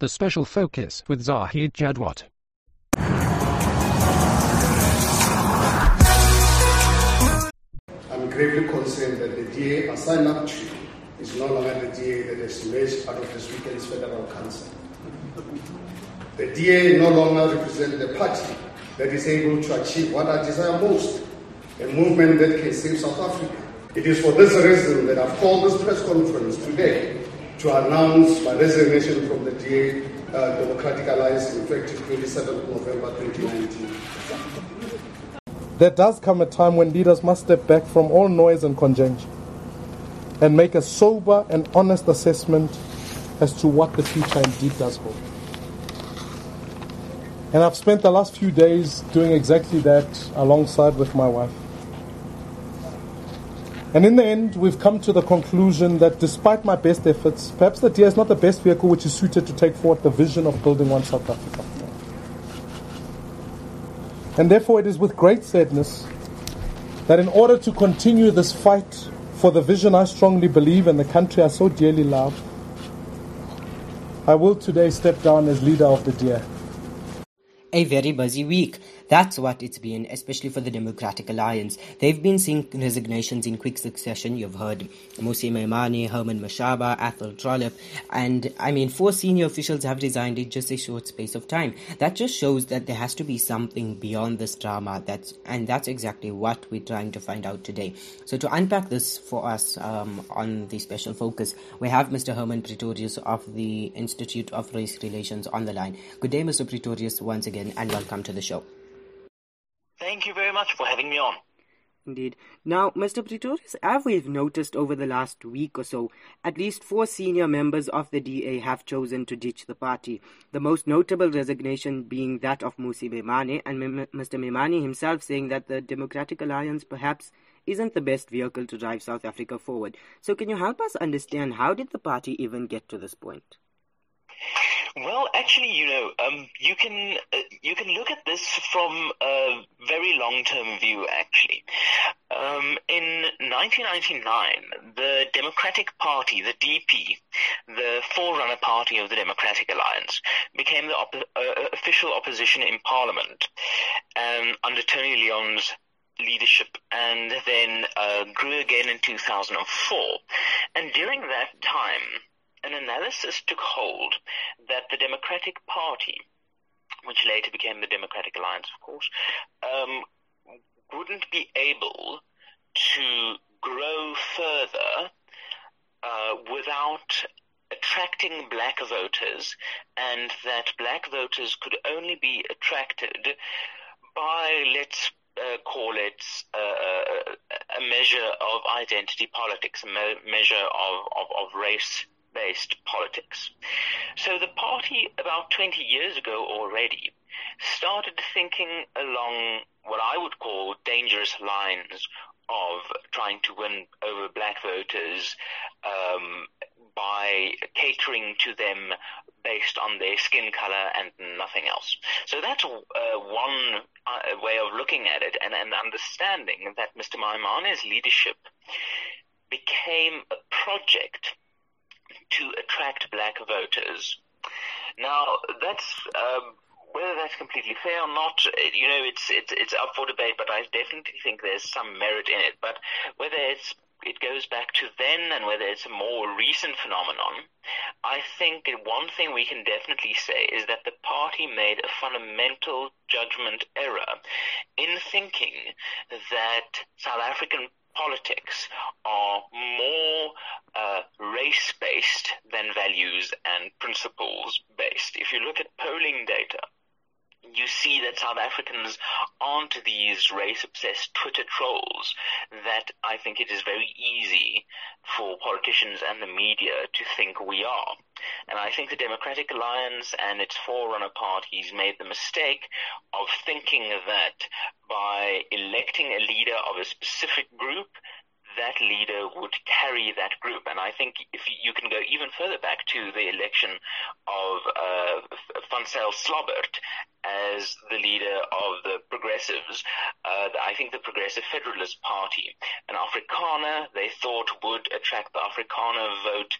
The Special Focus with Zahid Jadwat. I'm gravely concerned that the DA I signed up to is no longer the DA that has emerged out of this weekend's federal council. The DA no longer represents the party that is able to achieve what I desire most a movement that can save South Africa. It is for this reason that I've called this press conference today to announce my resignation from the DA uh, Democratic Alliance effective 27th November 2019. There does come a time when leaders must step back from all noise and conjecture and make a sober and honest assessment as to what the future indeed does hold. And I've spent the last few days doing exactly that alongside with my wife. And in the end, we've come to the conclusion that despite my best efforts, perhaps the DA is not the best vehicle which is suited to take forward the vision of building one South Africa. And therefore, it is with great sadness that in order to continue this fight for the vision I strongly believe and the country I so dearly love, I will today step down as leader of the DA. A very busy week. That's what it's been, especially for the Democratic Alliance. They've been seeing resignations in quick succession. You've heard Mmusi Maimane, Herman Mashaba, Athol Trollip, and I mean, four senior officials have resigned in just a short space of time. That just shows that there has to be something beyond this drama. That's and that's exactly what we're trying to find out today. So to unpack this for us um, on the special focus, we have Mr. Hermann Pretorius of the Institute of Race Relations on the line. Good day, Mr. Pretorius, once again, and welcome to the show. Thank you very much for having me on. Indeed. Now, Mr. Pretorius, as we've noticed over the last week or so, at least four senior members of the DA have chosen to ditch the party. The most notable resignation being that of Mmusi Maimane, and Mr. Maimane himself saying that the Democratic Alliance perhaps isn't the best vehicle to drive South Africa forward. So, can you help us understand how did the party even get to this point? Well, actually, you know, um, you can uh, you can look at this from a very long-term view. Actually, um, in 1999, the Democratic Party, the DP, the forerunner party of the Democratic Alliance, became the op- uh, official opposition in Parliament um, under Tony Leon's leadership and then uh, grew again in 2004. And during that time, an analysis took hold that the Democratic Party, which later became the Democratic Alliance, of course, um, wouldn't be able to grow further uh, without attracting black voters, and that black voters could only be attracted by, let's uh, call it uh, a measure of identity politics, a me- measure of, of, of race based politics. So the party about 20 years ago already started thinking along what I would call dangerous lines of trying to win over black voters um, by catering to them based on their skin color and nothing else. So that's uh, one uh, way of looking at it and, and understanding that Mr. Maimane's leadership became a project to attract black voters. Now, that's um, whether that's completely fair or not. You know, it's it's it's up for debate, but I definitely think there's some merit in it. But whether it's it goes back to then and whether it's a more recent phenomenon, I think one thing we can definitely say is that the party made a fundamental judgment error in thinking that South African politics are more uh, race based than values and principles based. If you look at polling data, you see that South Africans aren't these race obsessed Twitter trolls that I think it is very easy for politicians and the media to think we are. And I think the Democratic Alliance and its forerunner parties made the mistake of thinking that by electing a leader of a specific group, that leader would carry that group. And I think if you can go even further back to the election of uh, Van Zyl Slabbert as the leader of the Progressives, uh, I think the Progressive Federalist Party, an Afrikaner, they thought would attract the Afrikaner vote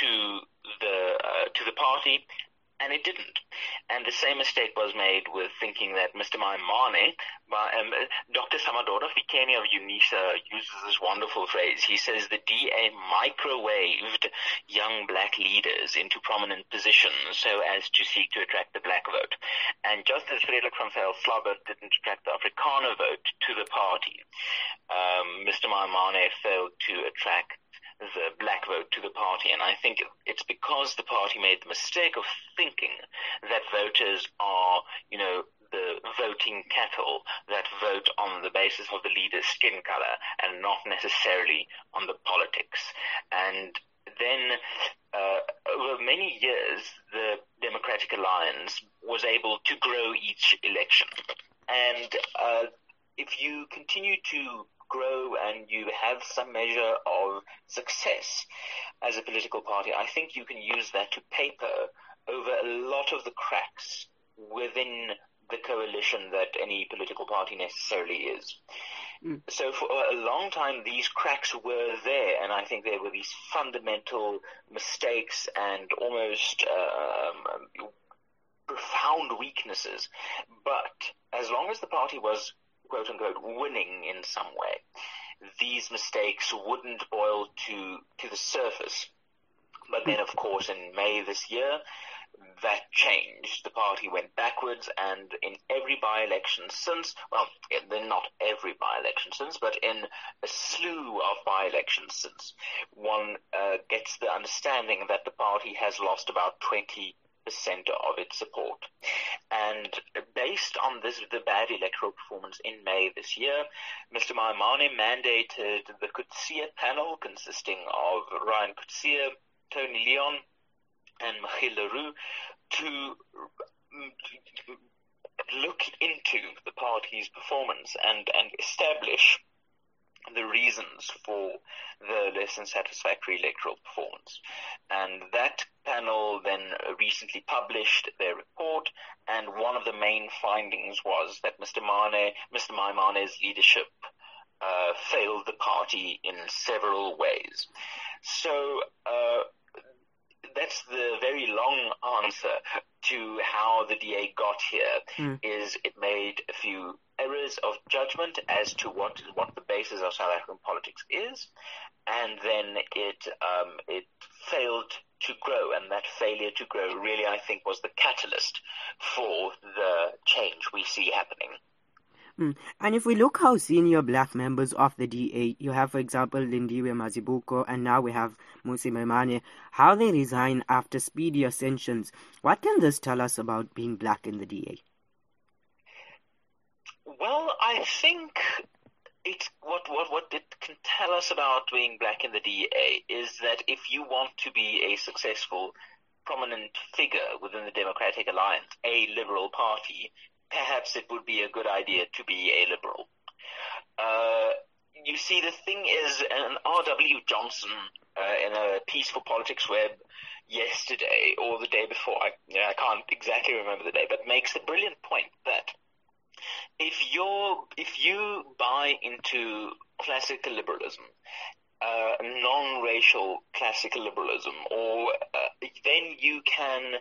to the uh, to the party and it didn't. And the same mistake was made with thinking that Mr. Maimane, um, Dr. Somadoda Fikeni of UNISA uses this wonderful phrase. He says the DA microwaved young black leaders into prominent positions so as to seek to attract the black vote. And just as Frederik van Zyl Slabbert didn't attract the Afrikaner vote to the party, um, Mr. Maimane failed to attract the black vote to the party. And I think it's because the party made the mistake of thinking that voters are, you know, the voting cattle that vote on the basis of the leader's skin color and not necessarily on the politics. And then uh, over many years, the Democratic Alliance was able to grow each election. And uh, if you continue to grow and you have some measure of success as a political party, I think you can use that to paper over a lot of the cracks within the coalition that any political party necessarily is. Mm. So for a long time, these cracks were there, and I think there were these fundamental mistakes and almost um, profound weaknesses. But as long as the party was quote unquote winning in some way, these mistakes wouldn't boil to, to the surface. But then, of course, in May this year, that changed. The party went backwards, and in every by-election since, well, then not every by-election since, but in a slew of by-elections since, one uh, gets the understanding that the party has lost about 20 percent of its support. And based on this, the bad electoral performance in May this year, Mr. Maimane mandated the Coetzee panel consisting of Ryan Coetzee, Tony Leon, and Michiel le Roux to look into the party's performance and, and establish the reasons for the less than satisfactory electoral performance. And that panel then recently published their report, and one of the main findings was that Mr. Mane, Mr. Maimane's leadership uh, failed the party in several ways. So uh, that's the very long answer to how the DA got here. Mm. Is it made a few errors of judgment as to what what the basis of South African politics is, and then it um, it failed to grow, and that failure to grow really, I think, was the catalyst for the change we see happening. Mm. And if we look how senior black members of the DA, you have, for example, Lindiwe Mazibuko, and now we have Musi Maimane, how they resign after speedy ascensions. What can this tell us about being black in the DA? Well, I think it's what what what it can tell us about being black in the DA is that if you want to be a successful, prominent figure within the Democratic Alliance, a liberal party, perhaps it would be a good idea to be a liberal. Uh, you see, the thing is, an R.W. Johnson uh, in a piece for Politics Web yesterday or the day before, I, I can't exactly remember the day, but makes a brilliant point that if you're if you buy into classical liberalism, uh, non-racial classical liberalism, or uh, then you can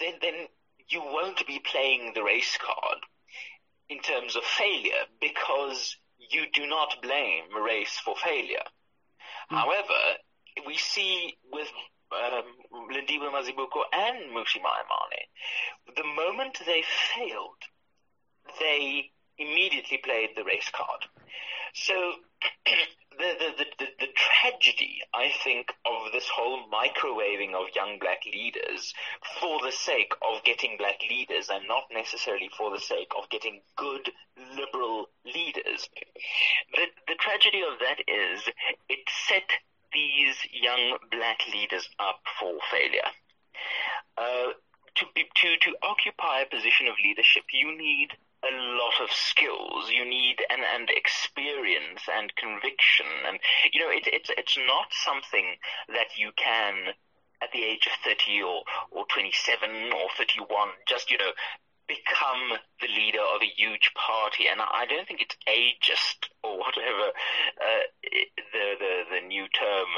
then then you won't be playing the race card in terms of failure because you do not blame race for failure. Mm. However, we see with um, Lindiwe Mazibuko and Mmusi Maimane, the moment they failed, they immediately played the race card. So the, the, the, the, tragedy, I think, of this whole microwaving of young black leaders for the sake of getting black leaders and not necessarily for the sake of getting good liberal leaders. The, the tragedy of that is it set these young black leaders up for failure. Uh, to, be, to, to occupy a position of leadership, you need a lot of skills. You need and, and experience and conviction, and you know it's it's it's not something that you can at the age of thirty or or twenty seven or thirty one just you know become the leader of a huge party, and I don't think it's ageist or whatever uh, the, the the new term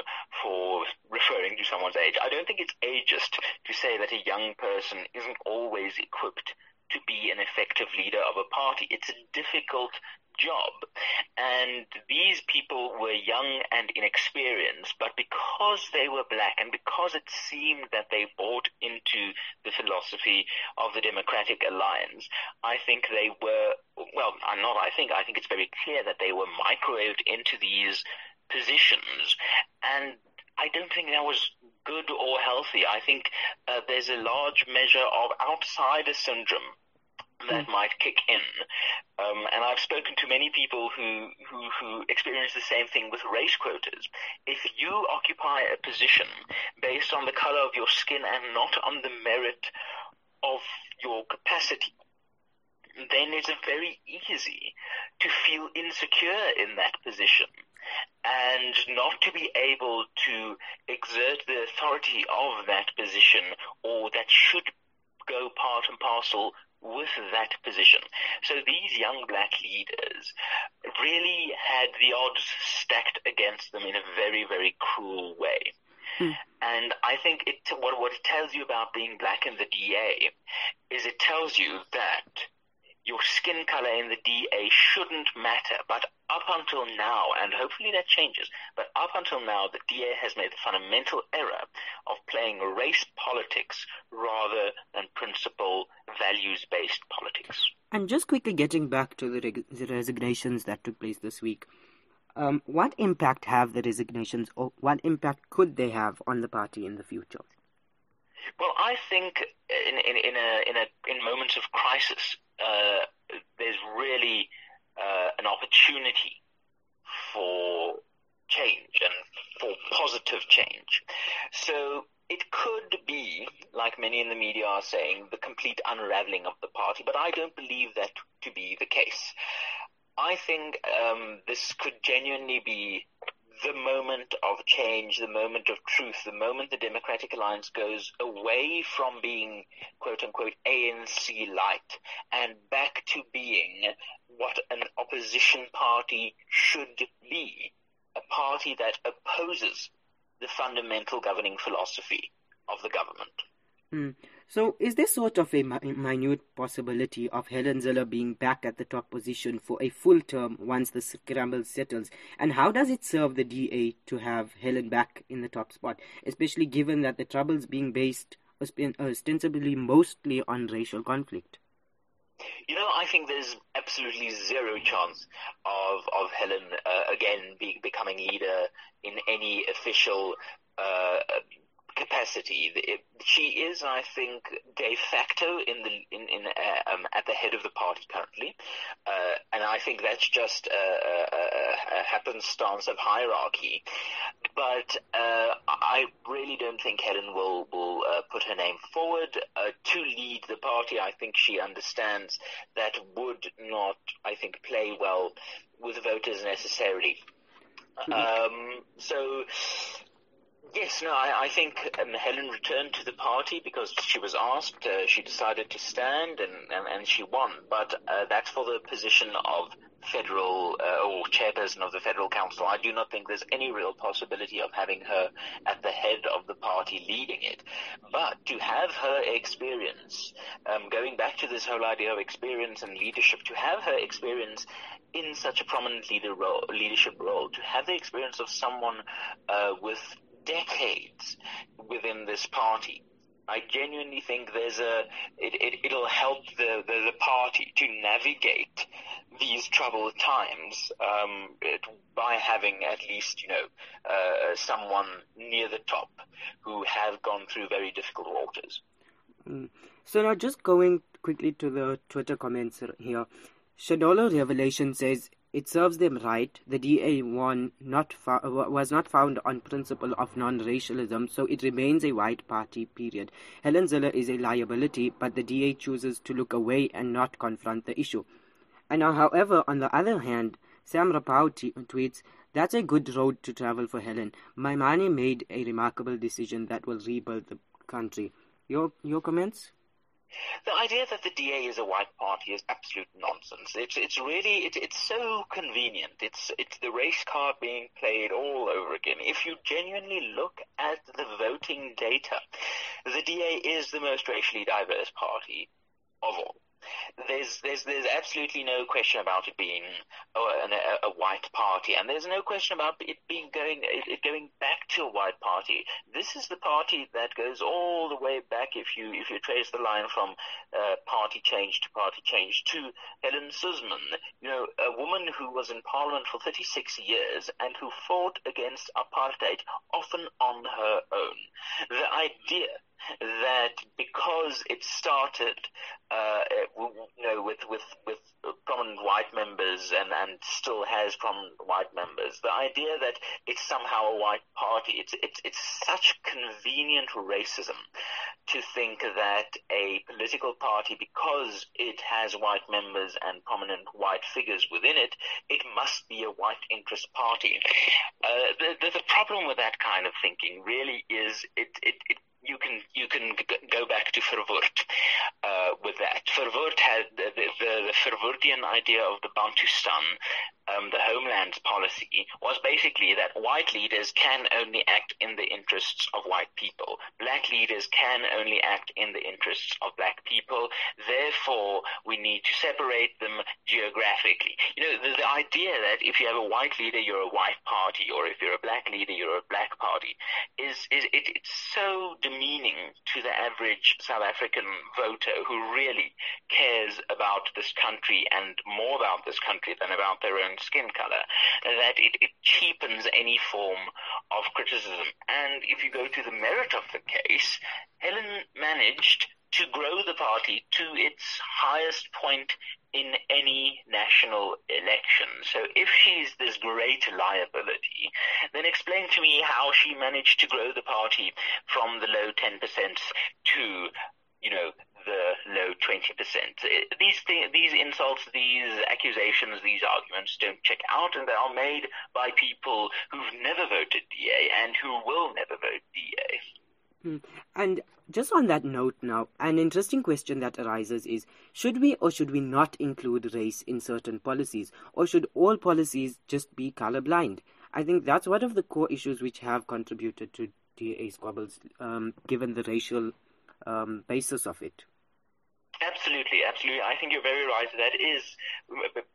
for referring to someone's age. I don't think it's ageist to say that a young person isn't always equipped be an effective leader of a party. It's a difficult job. And these people were young and inexperienced, but because they were black and because it seemed that they bought into the philosophy of the Democratic Alliance, I think they were, well, not I think, I think it's very clear that they were microwaved into these positions. And I don't think that was good or healthy. I think uh, there's a large measure of outsider syndrome that mm. might kick in. Um, and I've spoken to many people who, who, who experience the same thing with race quotas. If you occupy a position based on the color of your skin and not on the merit of your capacity, then it's very easy to feel insecure in that position and not to be able to exert the authority of that position or that should go part and parcel with that position. So these young black leaders really had the odds stacked against them in a very, very cruel way. Hmm. And I think it, what, what it tells you about being black in the DA is it tells you that your skin color in the DA shouldn't matter. But up until now, and hopefully that changes, but up until now, the DA has made the fundamental error of playing race politics rather than principle values based politics. And just quickly getting back to the, reg- the resignations that took place this week. Um, what impact have the resignations, or what impact could they have on the party in the future? Well, I think in in in a in a in moments of crisis, uh, there's really uh, an opportunity for change and for positive change. So it could be, like many in the media are saying, the complete unraveling of the party, but I don't believe that to be the case. I think um, this could genuinely be the moment of change, the moment of truth, the moment the Democratic Alliance goes away from being quote unquote ANC light and back to being what an opposition party should be. A party that opposes the fundamental governing philosophy of the government. Mm. So, is there sort of a minute possibility of Helen Zille being back at the top position for a full term once the scramble settles? And how does it serve the DA to have Helen back in the top spot, especially given that the troubles being based ostensibly mostly on racial conflict? You know, I think there's absolutely zero chance of of Helen uh, again be, becoming leader in any official uh, capacity. She is, I think, de facto in the in, in uh, um, at the head of the party currently, uh, and I think that's just a, a, a happenstance of hierarchy. But uh, I really don't think Helen will will uh, put her name forward uh, to lead the party. I think she understands that would not, I think, play well with voters necessarily. Mm-hmm. Um, so Yes, no, I, I think um, Helen returned to the party because she was asked. Uh, she decided to stand and, and, and she won. But uh, that's for the position of federal uh, or chairperson of the federal council. I do not think there's any real possibility of having her at the head of the party leading it. But to have her experience, um, going back to this whole idea of experience and leadership, to have her experience in such a prominent leader role, leadership role, to have the experience of someone uh, with decades within this party. I genuinely think there's a it, it will help the, the, the party to navigate these troubled times um, it, by having at least you know uh, someone near the top who have gone through very difficult waters. Mm. So now, just going quickly to the Twitter comments here, Shadolo Revelation says it serves them right. The DA won not was not found on principle of non-racialism, so it remains a white party. Period. Helen Zille is a liability, but the DA chooses to look away and not confront the issue. And now, however, on the other hand, Sam Rapau t- tweets, "That's a good road to travel for Helen. Maimane made a remarkable decision that will rebuild the country." Your your comments? The idea that the DA is a white party is absolute nonsense. It's it's really it, it's so convenient. It's it's the race card being played all over again. If you genuinely look at the voting data, the DA is the most racially diverse party of all there's there's there's absolutely no question about it being a, a, a, white party, and there's no question about it being going it, going back to a white party. This is the party that goes all the way back. If you if you trace the line from uh, party change to party change to Helen Suzman, you know, a woman who was in parliament for 36 years and who fought against apartheid, often on her own. The idea that because it started, uh, you know, with with with prominent white members and and still has prominent white members, the idea that it's somehow a white party, it's it's it's such convenient racism to think that a political party, because it has white members and prominent white figures within it, it must be a white interest party. Uh, the, the the problem with that kind of thinking really is it it, it you can you can go back to Verwoerd uh, with that. Verwoerd had the, the, the idea of the Bantustan um, the homeland policy was basically that white leaders can only act in the interests of white people. Black leaders can only act in the interests of black people. Therefore, we need to separate them geographically. You know, the, the idea that if you have a white leader, you're a white party, or if you're a black leader, you're a black party, is, is it, it's so demeaning to the average South African voter who really cares about this country and more about this country than about their own skin color, that it, it cheapens any form of criticism. And if you go to the merit of the case, Helen managed to grow the party to its highest point in any national election. So if she's this great liability, then explain to me how she managed to grow the party from the low 10% to, you know, the low 20%. These these insults, these accusations, these arguments don't check out, and they are made by people who've never voted DA and who will never vote DA. Hmm. And just on that note now, an interesting question that arises is should we or should we not include race in certain policies, or should all policies just be colorblind? I think that's one of the core issues which have contributed to DA squabbles, um, given the racial um, basis of it. Absolutely, absolutely. I think you're very right. That is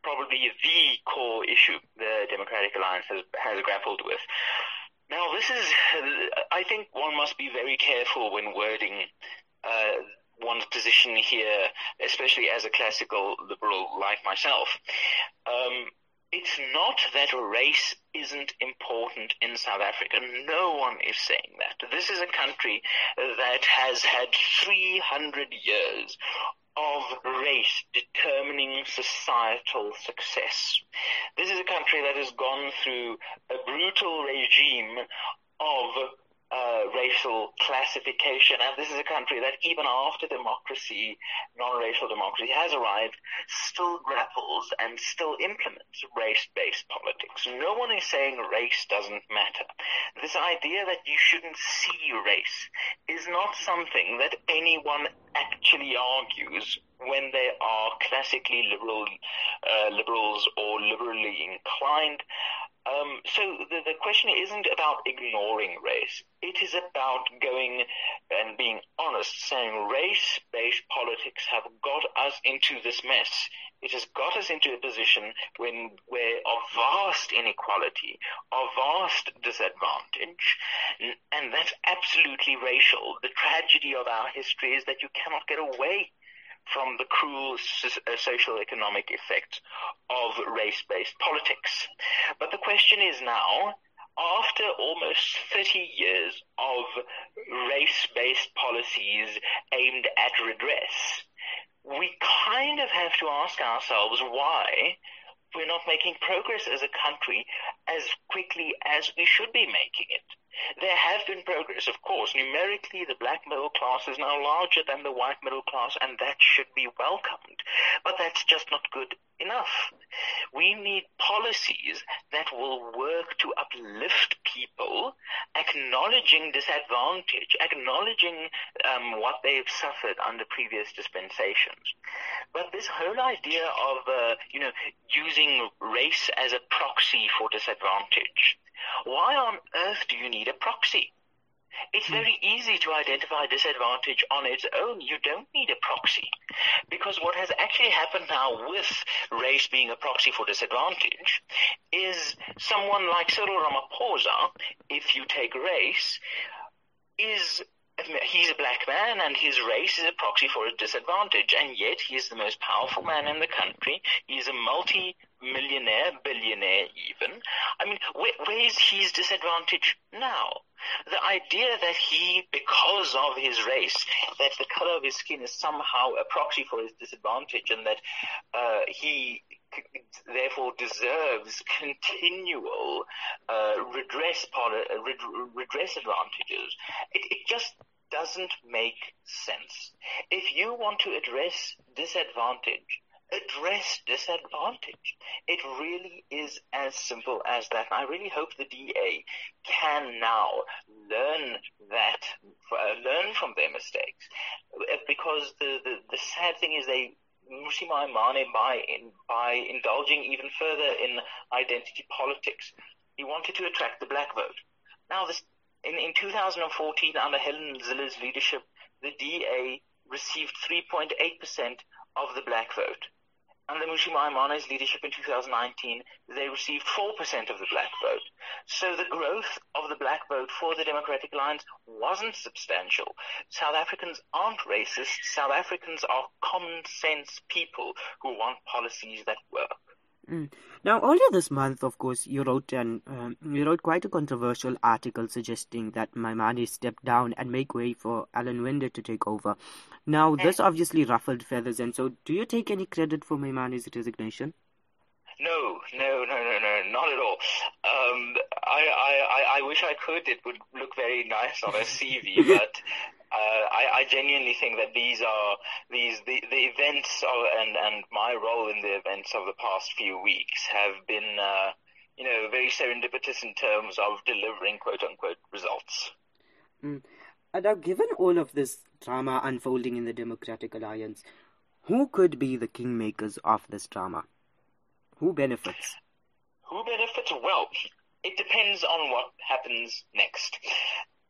probably the core issue the Democratic Alliance has, has grappled with. Now, this is, I think one must be very careful when wording uh, one's position here, especially as a classical liberal like myself. Um, it's not that race isn't important in South Africa. No one is saying that. This is a country that has had 300 years of race determining societal success. This is a country that has gone through a brutal regime of uh, racial classification. And this is a country that even after democracy, non-racial democracy has arrived, still grapples and still implements race-based politics. No one is saying race doesn't matter. This idea that you shouldn't see race is not something that anyone actually argues when they are classically liberal, uh, liberals or liberally inclined. So the, the question isn't about ignoring race. It is about going and being honest, saying race-based politics have got us into this mess. It has got us into a position when where of vast inequality, of vast disadvantage, and that's absolutely racial. The tragedy of our history is that you cannot get away from the cruel uh, social economic effects of race-based politics. But the question is now, after almost 30 years of race-based policies aimed at redress, we kind of have to ask ourselves why we're not making progress as a country as quickly as we should be making it. There have been progress, of course. Numerically, the black middle class is now larger than the white middle class, and that should be welcomed. But that's just not good enough. We need policies that will work to uplift people, acknowledging disadvantage, acknowledging um, what they've suffered under previous dispensations. But this whole idea of, uh, you know, using race as a proxy for disadvantage, why on earth do you need a proxy? It's hmm. very easy to identify disadvantage on its own. You don't need a proxy. Because what has actually happened now with race being a proxy for disadvantage is someone like Cyril Ramaphosa, if you take race, is he's a black man and his race is a proxy for a disadvantage and yet he is the most powerful man in the country. he is a multi-millionaire, billionaire even. I mean, where, where is his disadvantage now? The idea that he, because of his race, that the color of his skin is somehow a proxy for his disadvantage and that uh, he therefore deserves continual uh, redress, uh, redress advantages. It, it just doesn't make sense. If you want to address disadvantage, address disadvantage. It really is as simple as that. I really hope the DA can now learn that, uh, learn from their mistakes, because the, the, the sad thing is they Mmusi Maimane by in, by indulging even further in identity politics. He wanted to attract the black vote. Now, this, in, in 2014, under Helen Zille's leadership, the DA received 3.8% of the black vote. Under Mmusi Maimane's leadership in 2019, they received 4% of the black vote. So the growth of the black vote for the Democratic Alliance wasn't substantial. South Africans aren't racist. South Africans are common sense people who want policies that work. Mm. Now, earlier this month, of course, you wrote an um, you wrote quite a controversial article suggesting that Maimane step down and make way for Alan Winde to take over. Now, this obviously ruffled feathers, and so do you take any credit for Maimane's resignation? No, no, no, no, no, not at all. Um, I, I, I wish I could. It would look very nice on a CV, but uh, I, I, genuinely think that these are these the, the events of, and and my role in the events of the past few weeks have been uh, you know very serendipitous in terms of delivering quote unquote results. Mm. now, given all of this drama unfolding in the Democratic Alliance, who could be the kingmakers of this drama? Who benefits? Who benefits? Well, it depends on what happens next.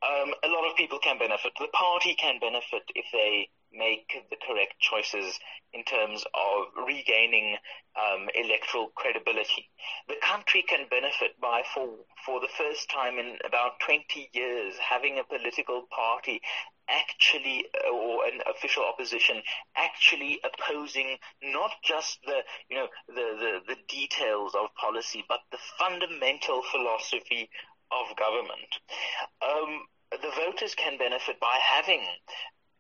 Um, a lot of people can benefit. The party can benefit if they make the correct choices in terms of regaining um, electoral credibility. The country can benefit by, for, for the first time in about 20 years, having a political party actually, or an official opposition, actually opposing not just the, you know, the, the, the details of policy, but the fundamental philosophy of government. Um, the voters can benefit by having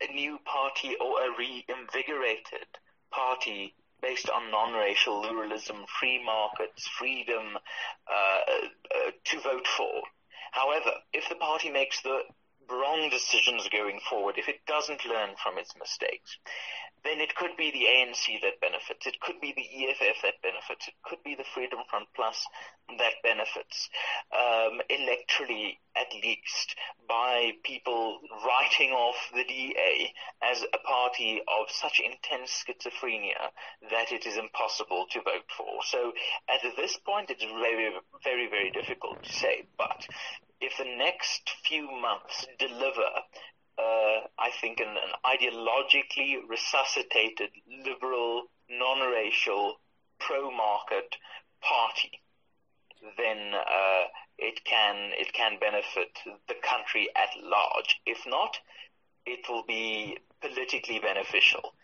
a new party or a reinvigorated party based on non-racial pluralism, free markets, freedom uh, uh, to vote for. However, if the party makes the wrong decisions going forward, if it doesn't learn from its mistakes, then it could be the ANC that benefits. It could be the EFF that benefits. It could be the Freedom Front Plus that benefits, um, electorally at least, by people writing off the DA as a party of such intense schizophrenia that it is impossible to vote for. So at this point, it's very, very, very difficult to say. But if the next few months deliver uh, I think, an, an, ideologically resuscitated, liberal, non-racial, pro-market party, then uh, it can it can benefit the country at large. If not, it will be politically beneficial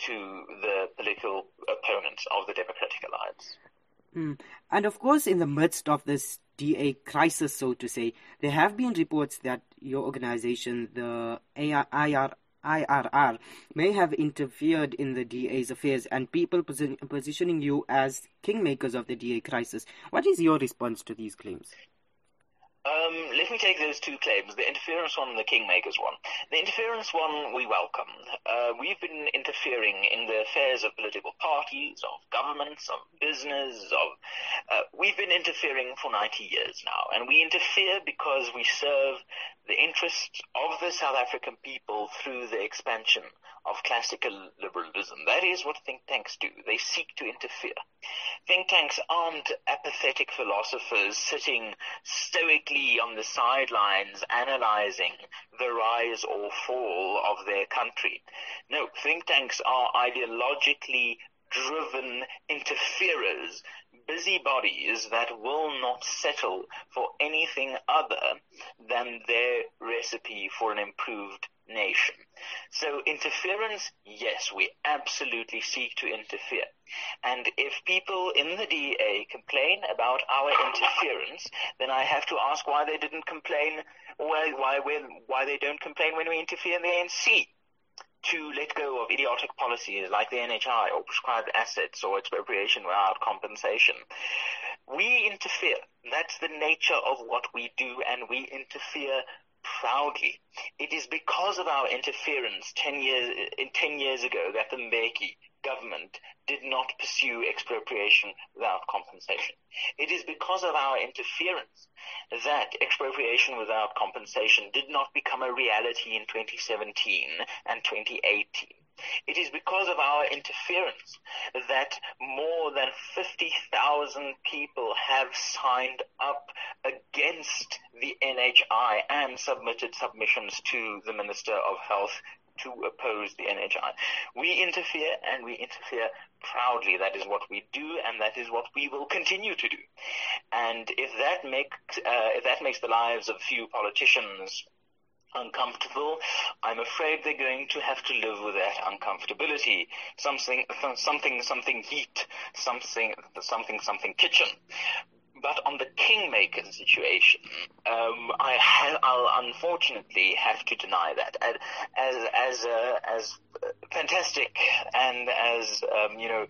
to the political opponents of the Democratic Alliance. Mm. And of course, in the midst of this DA crisis, so to say, there have been reports that your organization, the IR, IRR, may have interfered in the DA's affairs and people posi- positioning you as kingmakers of the DA crisis. What is your response to these claims? Um, let me take those two claims, the interference one and the kingmakers one. The interference one we welcome. Uh, we've been interfering in the affairs of political parties, of governments, of business, of, uh, we've been interfering for 90 years now, and we interfere because we serve the interests of the South African people through the expansion of classical liberalism. That is what think tanks do. They seek to interfere. Think tanks aren't apathetic philosophers sitting stoically on the sidelines analyzing the rise or fall of their country. No, think tanks are ideologically driven interferers busybodies that will not settle for anything other than their recipe for an improved nation. So interference, yes, we absolutely seek to interfere. And if people in the DA complain about our interference, then I have to ask why they didn't complain, why, why, why they don't complain when we interfere in the ANC to let go of idiotic policies like the NHI or prescribed assets or expropriation without compensation. We interfere. That's the nature of what we do and we interfere proudly. It is because of our interference 10 years, in 10 years ago that the Mbeki government did not pursue expropriation without compensation. It is because of our interference that expropriation without compensation did not become a reality in 2017 and 2018. It is because of our interference that more than 50,000 people have signed up against the NHI and submitted submissions to the Minister of Health to oppose the NHI. We interfere and we interfere proudly. That is what we do and that is what we will continue to do. And if that makes, uh, if that makes the lives of few politicians uncomfortable, I'm afraid they're going to have to live with that uncomfortability. Something, something, something heat, something, something, something kitchen. But on the kingmaker situation, um, I ha- I'll unfortunately have to deny that. As as uh, as fantastic and as um, you know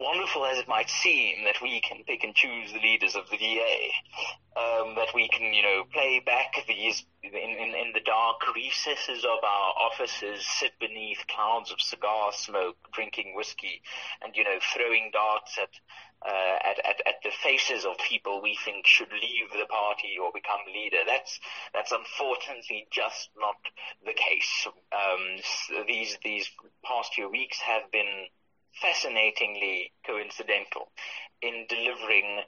wonderful as it might seem that we can pick and choose the leaders of the DA, um, that we can, you know, play back these in, in, in, the dark recesses of our offices, sit beneath clouds of cigar smoke, drinking whiskey, and, you know, throwing darts at, uh, at, at, at the faces of people we think should leave the party or become leader. That's, that's unfortunately just not the case. Um, these, these past few weeks have been fascinatingly coincidental in delivering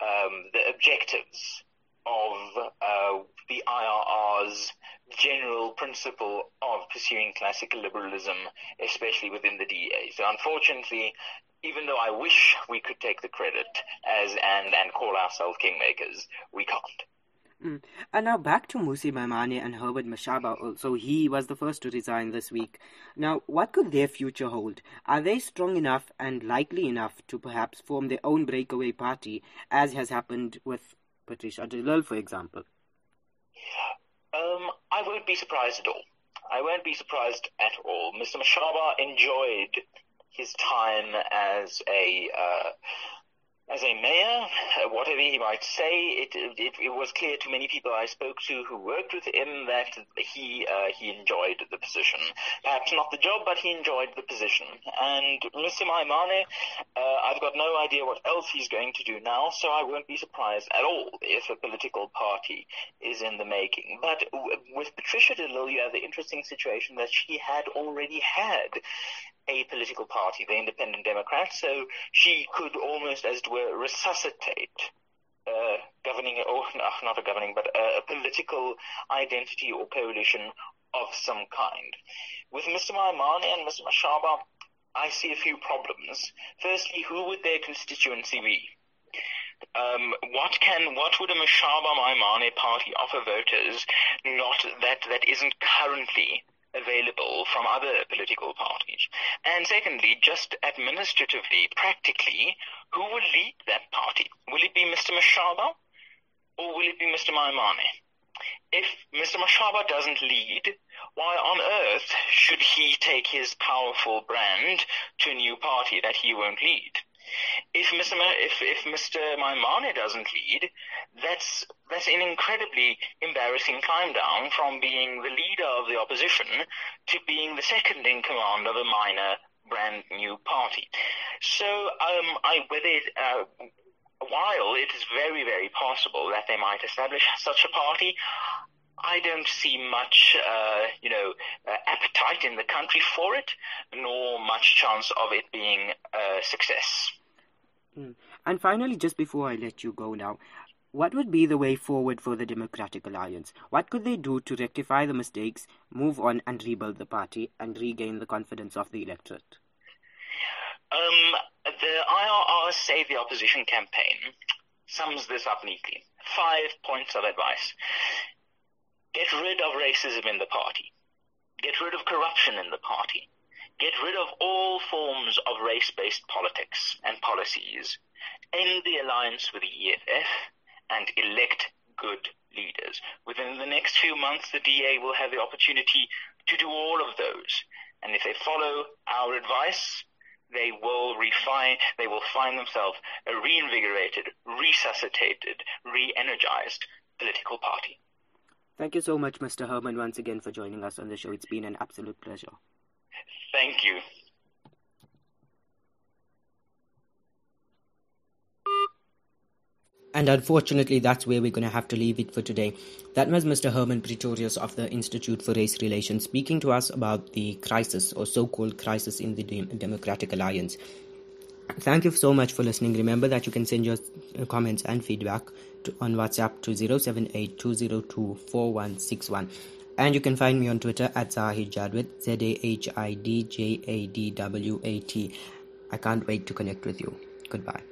um, the objectives of uh, the IRR's general principle of pursuing classical liberalism, especially within the DA. So unfortunately, even though I wish we could take the credit as and and call ourselves kingmakers, we can't. Mm. And now back to Mmusi Maimane and Herbert Mashaba. So he was the first to resign this week. Now, what could their future hold? Are they strong enough and likely enough to perhaps form their own breakaway party, as has happened with Patricia Lille, for example? Um, I won't be surprised at all. I won't be surprised at all. Mr. Mashaba enjoyed his time as a uh, as a mayor, uh, whatever he might say, it, it, it was clear to many people I spoke to who worked with him that he uh, he enjoyed the position. Perhaps not the job, but he enjoyed the position. And Mr. Maimane, uh, I've got no idea what else he's going to do now, so I won't be surprised at all if a political party is in the making. But w- with Patricia de Lille, you have the interesting situation that she had already had a political party, the Independent Democrats, so she could almost, as it were, resuscitate uh, governing, or not a governing, but a, a political identity or coalition of some kind. With Mr. Maimane and Mr. Mashaba, I see a few problems. Firstly, who would their constituency be? Um, what can what would a Mashaba Maimane party offer voters not that that isn't currently available from other political parties? And secondly, just administratively, practically, who will lead that party? Will it be Mr. Mashaba or will it be Mr. Maimane? If Mr. Mashaba doesn't lead, why on earth should he take his powerful brand to a new party that he won't lead? If Mr. if, if Mr. Maimane doesn't lead, that's that's an incredibly embarrassing climb down from being the leader of the opposition to being the second in command of a minor brand new party. So um, I whether it, uh, while it is very very possible that they might establish such a party, I don't see much, uh, you know, uh, appetite in the country for it, nor much chance of it being a success. Mm. And finally, just before I let you go now, what would be the way forward for the Democratic Alliance? What could they do to rectify the mistakes, move on and rebuild the party, and regain the confidence of the electorate? Um, the IRR Save the Opposition campaign sums this up neatly. Five points of advice. Get rid of racism in the party. Get rid of corruption in the party. Get rid of all forms of race-based politics and policies. End the alliance with the EFF and elect good leaders. Within the next few months, the DA will have the opportunity to do all of those. And if they follow our advice, they will refine, they will find themselves a reinvigorated, resuscitated, re-energized political party. Thank you so much, Mr. Hermann, once again for joining us on the show. It's been an absolute pleasure. Thank you. And unfortunately, that's where we're going to have to leave it for today. That was Mr. Hermann Pretorius of the Institute for Race Relations speaking to us about the crisis or so called crisis in the Democratic Alliance. Thank you so much for listening. Remember that you can send your uh, comments and feedback to, on WhatsApp to 078 And you can find me on Twitter at Zahid Jadwat, Z A H I D J A D W A T. I can't wait to connect with you. Goodbye.